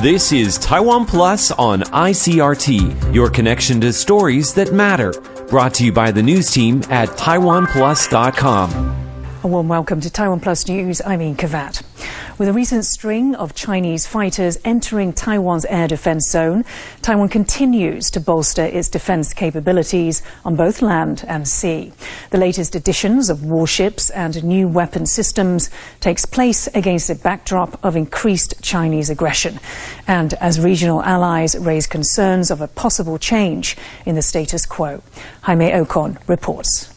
This is Taiwan Plus on ICRT, your connection to stories that matter. Brought to you by the news team at TaiwanPlus.com. A warm welcome to Taiwan Plus News. I'm Ian Kavat. With a recent string of Chinese fighters entering Taiwan's air defense zone, Taiwan continues to bolster its defense capabilities on both land and sea. The latest additions of warships and new weapon systems takes place against a backdrop of increased Chinese aggression and as regional allies raise concerns of a possible change in the status quo. Jaime Ocon reports.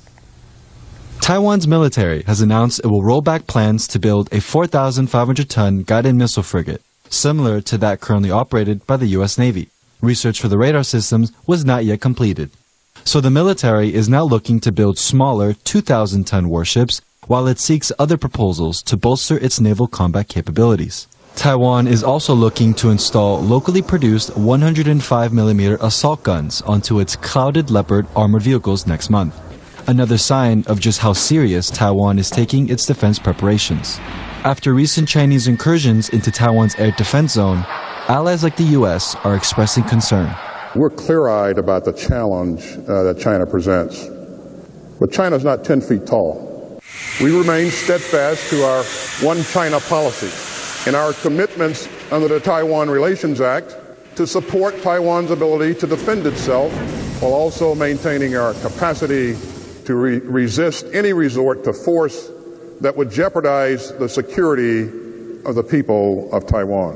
Taiwan's military has announced it will roll back plans to build a 4,500 ton guided missile frigate, similar to that currently operated by the U.S. Navy. Research for the radar systems was not yet completed. So the military is now looking to build smaller 2,000 ton warships while it seeks other proposals to bolster its naval combat capabilities. Taiwan is also looking to install locally produced 105mm assault guns onto its Clouded Leopard armored vehicles next month another sign of just how serious Taiwan is taking its defense preparations. After recent Chinese incursions into Taiwan's air defense zone, allies like the U.S. are expressing concern. We're clear eyed about the challenge uh, that China presents. But China's not 10 feet tall. We remain steadfast to our one China policy and our commitments under the Taiwan Relations Act to support Taiwan's ability to defend itself while also maintaining our capacity to re- resist any resort to force that would jeopardize the security of the people of Taiwan.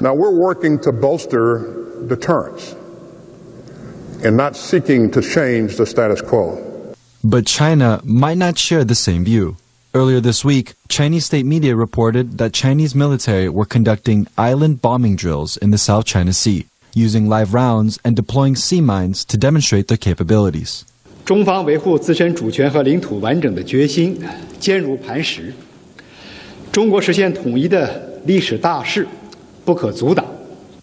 Now, we're working to bolster deterrence and not seeking to change the status quo. But China might not share the same view. Earlier this week, Chinese state media reported that Chinese military were conducting island bombing drills in the South China Sea using live rounds and deploying sea mines to demonstrate their capabilities. 中方维护自身主权和领土完整的决心坚如磐石。中国实现统一的历史大势不可阻挡。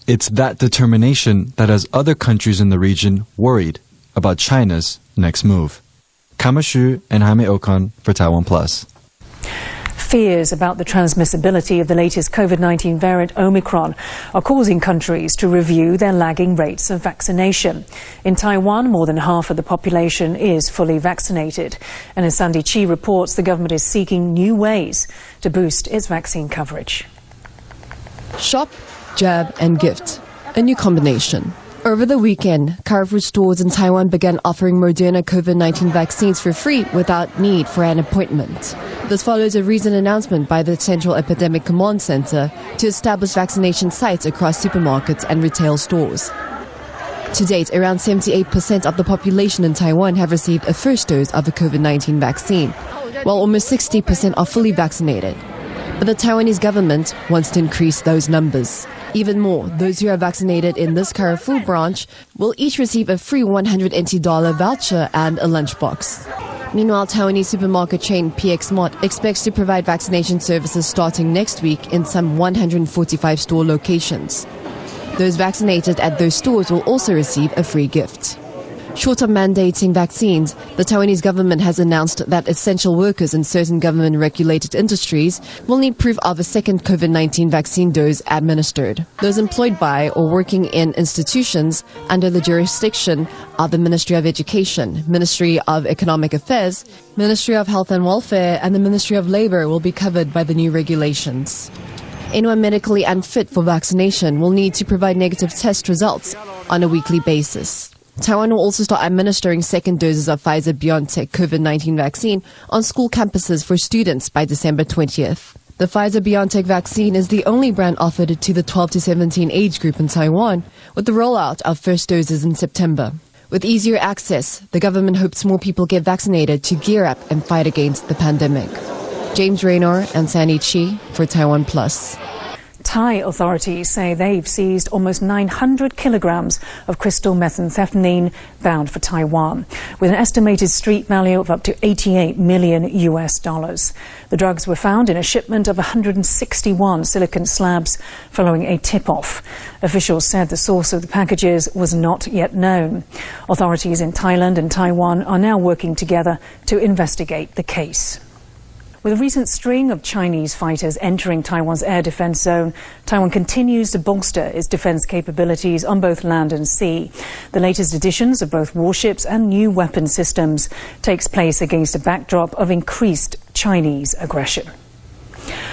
It's that determination that has other countries in the region worried about China's next move. Kama Xu and Jaime Ocon for Taiwan Plus. Fears about the transmissibility of the latest COVID 19 variant Omicron are causing countries to review their lagging rates of vaccination. In Taiwan, more than half of the population is fully vaccinated. And as Sandy Chi reports, the government is seeking new ways to boost its vaccine coverage. Shop, jab, and gift. A new combination. Over the weekend, Carrefour stores in Taiwan began offering Moderna COVID 19 vaccines for free without need for an appointment. This follows a recent announcement by the Central Epidemic Command Center to establish vaccination sites across supermarkets and retail stores. To date, around 78% of the population in Taiwan have received a first dose of the COVID 19 vaccine, while almost 60% are fully vaccinated. But the Taiwanese government wants to increase those numbers. Even more, those who are vaccinated in this Carrefour branch will each receive a free $100 voucher and a lunchbox. Meanwhile, Taiwanese supermarket chain PX Mart expects to provide vaccination services starting next week in some 145 store locations. Those vaccinated at those stores will also receive a free gift. Short of mandating vaccines, the Taiwanese government has announced that essential workers in certain government regulated industries will need proof of a second COVID 19 vaccine dose administered. Those employed by or working in institutions under the jurisdiction of the Ministry of Education, Ministry of Economic Affairs, Ministry of Health and Welfare, and the Ministry of Labor will be covered by the new regulations. Anyone medically unfit for vaccination will need to provide negative test results on a weekly basis. Taiwan will also start administering second doses of Pfizer BioNTech COVID 19 vaccine on school campuses for students by December 20th. The Pfizer BioNTech vaccine is the only brand offered to the 12 to 17 age group in Taiwan, with the rollout of first doses in September. With easier access, the government hopes more people get vaccinated to gear up and fight against the pandemic. James Raynor and Sandy Chi for Taiwan Plus. Thai authorities say they've seized almost 900 kilograms of crystal methamphetamine bound for Taiwan, with an estimated street value of up to 88 million US dollars. The drugs were found in a shipment of 161 silicon slabs following a tip off. Officials said the source of the packages was not yet known. Authorities in Thailand and Taiwan are now working together to investigate the case. With a recent string of Chinese fighters entering Taiwan's air defense zone, Taiwan continues to bolster its defense capabilities on both land and sea. The latest additions of both warships and new weapon systems takes place against a backdrop of increased Chinese aggression.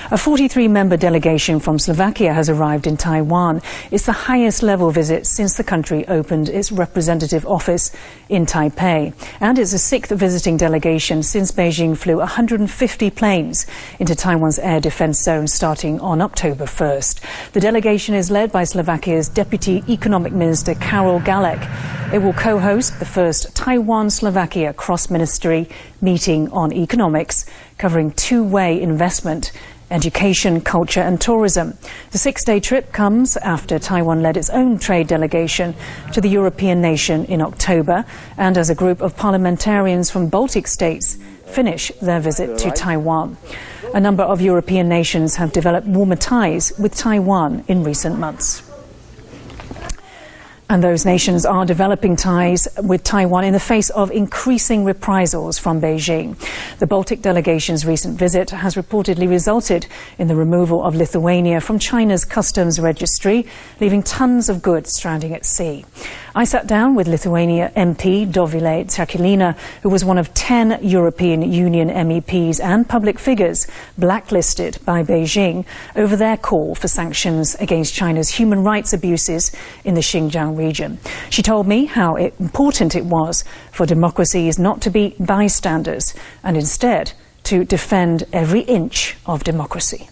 A 43 member delegation from Slovakia has arrived in Taiwan. It's the highest level visit since the country opened its representative office in Taipei. And it's the sixth visiting delegation since Beijing flew 150 planes into Taiwan's air defense zone starting on October 1st. The delegation is led by Slovakia's Deputy Economic Minister Karol Galek. It will co host the first Taiwan Slovakia cross ministry meeting on economics, covering two way investment education, culture, and tourism. The six day trip comes after Taiwan led its own trade delegation to the European nation in October, and as a group of parliamentarians from Baltic states finish their visit to Taiwan. A number of European nations have developed warmer ties with Taiwan in recent months. And those nations are developing ties with Taiwan in the face of increasing reprisals from Beijing. The Baltic delegation's recent visit has reportedly resulted in the removal of Lithuania from China's customs registry, leaving tons of goods stranding at sea. I sat down with Lithuania MP Dovile Šakalienė, who was one of 10 European Union MEPs and public figures blacklisted by Beijing over their call for sanctions against China's human rights abuses in the Xinjiang region. She told me how important it was for democracies not to be bystanders and instead to defend every inch of democracy.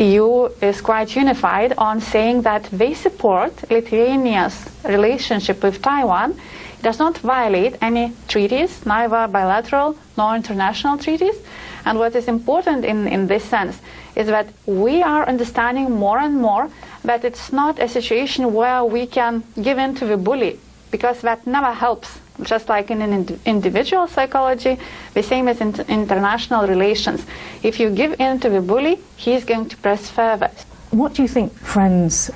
EU is quite unified on saying that they support Lithuania's relationship with Taiwan. It does not violate any treaties, neither bilateral nor international treaties. And what is important in, in this sense is that we are understanding more and more that it's not a situation where we can give in to the bully, because that never helps just like in an individual psychology, the same as in international relations. If you give in to the bully, he's going to press further. What do you think friends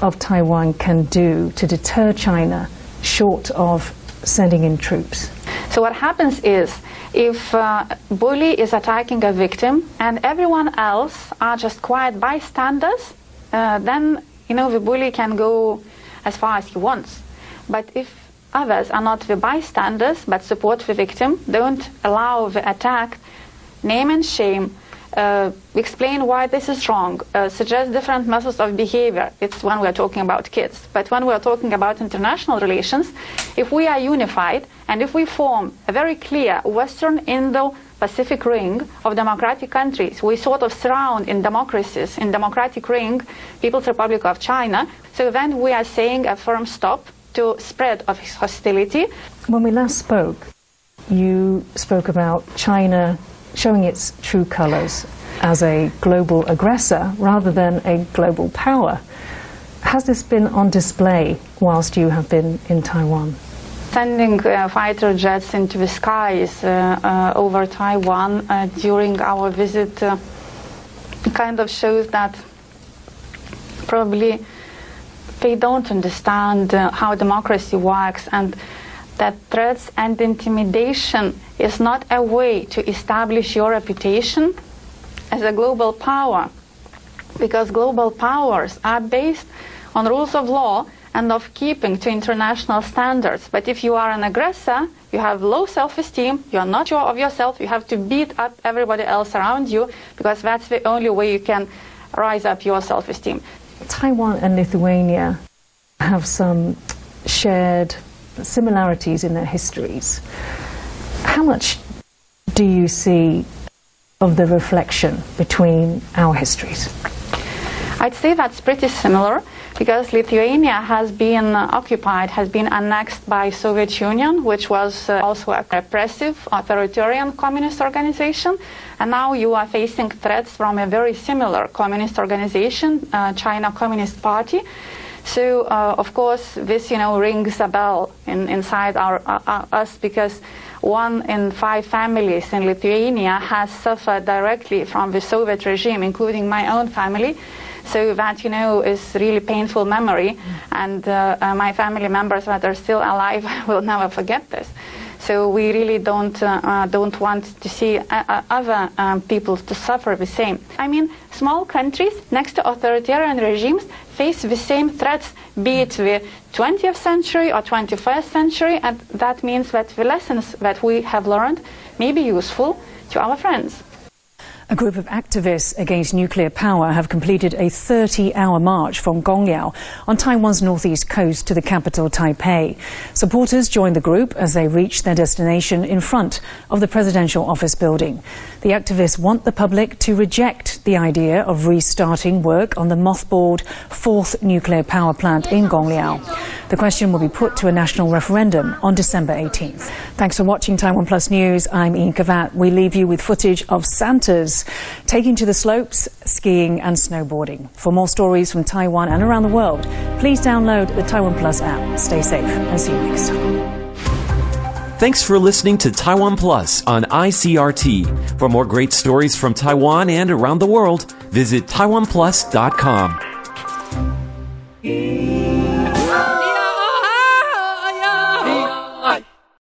of Taiwan can do to deter China short of sending in troops? So what happens is if a bully is attacking a victim and everyone else are just quiet bystanders, uh, then you know the bully can go as far as he wants. But if others are not the bystanders but support the victim, don't allow the attack, name and shame, uh, explain why this is wrong, uh, suggest different methods of behavior. It's when we're talking about kids. But when we're talking about international relations, if we are unified and if we form a very clear Western Indo Pacific ring of democratic countries, we sort of surround in democracies, in democratic ring, People's Republic of China, so then we are saying a firm stop to spread of hostility. When we last spoke, you spoke about China showing its true colors as a global aggressor rather than a global power. Has this been on display whilst you have been in Taiwan? Sending uh, fighter jets into the skies uh, uh, over Taiwan uh, during our visit uh, kind of shows that probably they don't understand uh, how democracy works and that threats and intimidation is not a way to establish your reputation as a global power because global powers are based on rules of law and of keeping to international standards. But if you are an aggressor, you have low self-esteem, you are not sure of yourself, you have to beat up everybody else around you because that's the only way you can rise up your self-esteem. Taiwan and Lithuania have some shared similarities in their histories. How much do you see of the reflection between our histories? I'd say that's pretty similar because Lithuania has been occupied, has been annexed by Soviet Union, which was uh, also a repressive, authoritarian communist organization. And now you are facing threats from a very similar communist organization, uh, China Communist Party. So, uh, of course, this, you know, rings a bell in, inside our, uh, uh, us because one in five families in Lithuania has suffered directly from the Soviet regime, including my own family. So that, you know, is really painful memory. And uh, uh, my family members that are still alive will never forget this. So we really don't uh, uh, don't want to see uh, other um, people to suffer the same. I mean, small countries next to authoritarian regimes face the same threats, be it the 20th century or 21st century, and that means that the lessons that we have learned may be useful to our friends. A group of activists against nuclear power have completed a 30 hour march from Gongliao on Taiwan's northeast coast to the capital, Taipei. Supporters joined the group as they reached their destination in front of the presidential office building. The activists want the public to reject the idea of restarting work on the mothballed fourth nuclear power plant in Gongliao. The question will be put to a national referendum on December 18th. Thanks for watching Taiwan Plus News. I'm Ian Kavat. We leave you with footage of Santas taking to the slopes, skiing and snowboarding. For more stories from Taiwan and around the world, please download the Taiwan Plus app. Stay safe and see you next time. Thanks for listening to Taiwan Plus on ICRT. For more great stories from Taiwan and around the world, visit taiwanplus.com.